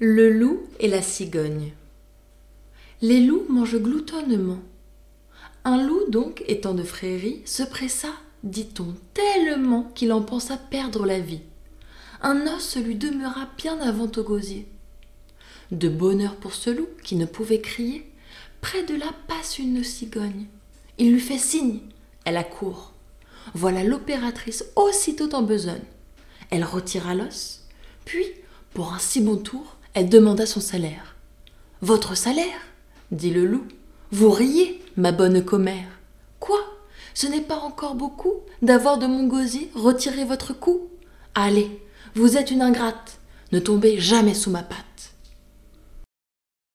Le loup et la cigogne. Les loups mangent gloutonnement. Un loup donc, étant de frérie, se pressa, dit-on, tellement qu'il en pensa perdre la vie. Un os lui demeura bien avant au gosier. De bonheur pour ce loup qui ne pouvait crier, près de là passe une cigogne. Il lui fait signe, elle accourt. Voilà l'opératrice aussitôt en besogne. Elle retira l'os, puis, pour un si bon tour, elle demanda son salaire. Votre salaire dit le loup. Vous riez, ma bonne commère. Quoi? Ce n'est pas encore beaucoup d'avoir de mon gosier retiré votre cou? Allez, vous êtes une ingrate, ne tombez jamais sous ma patte.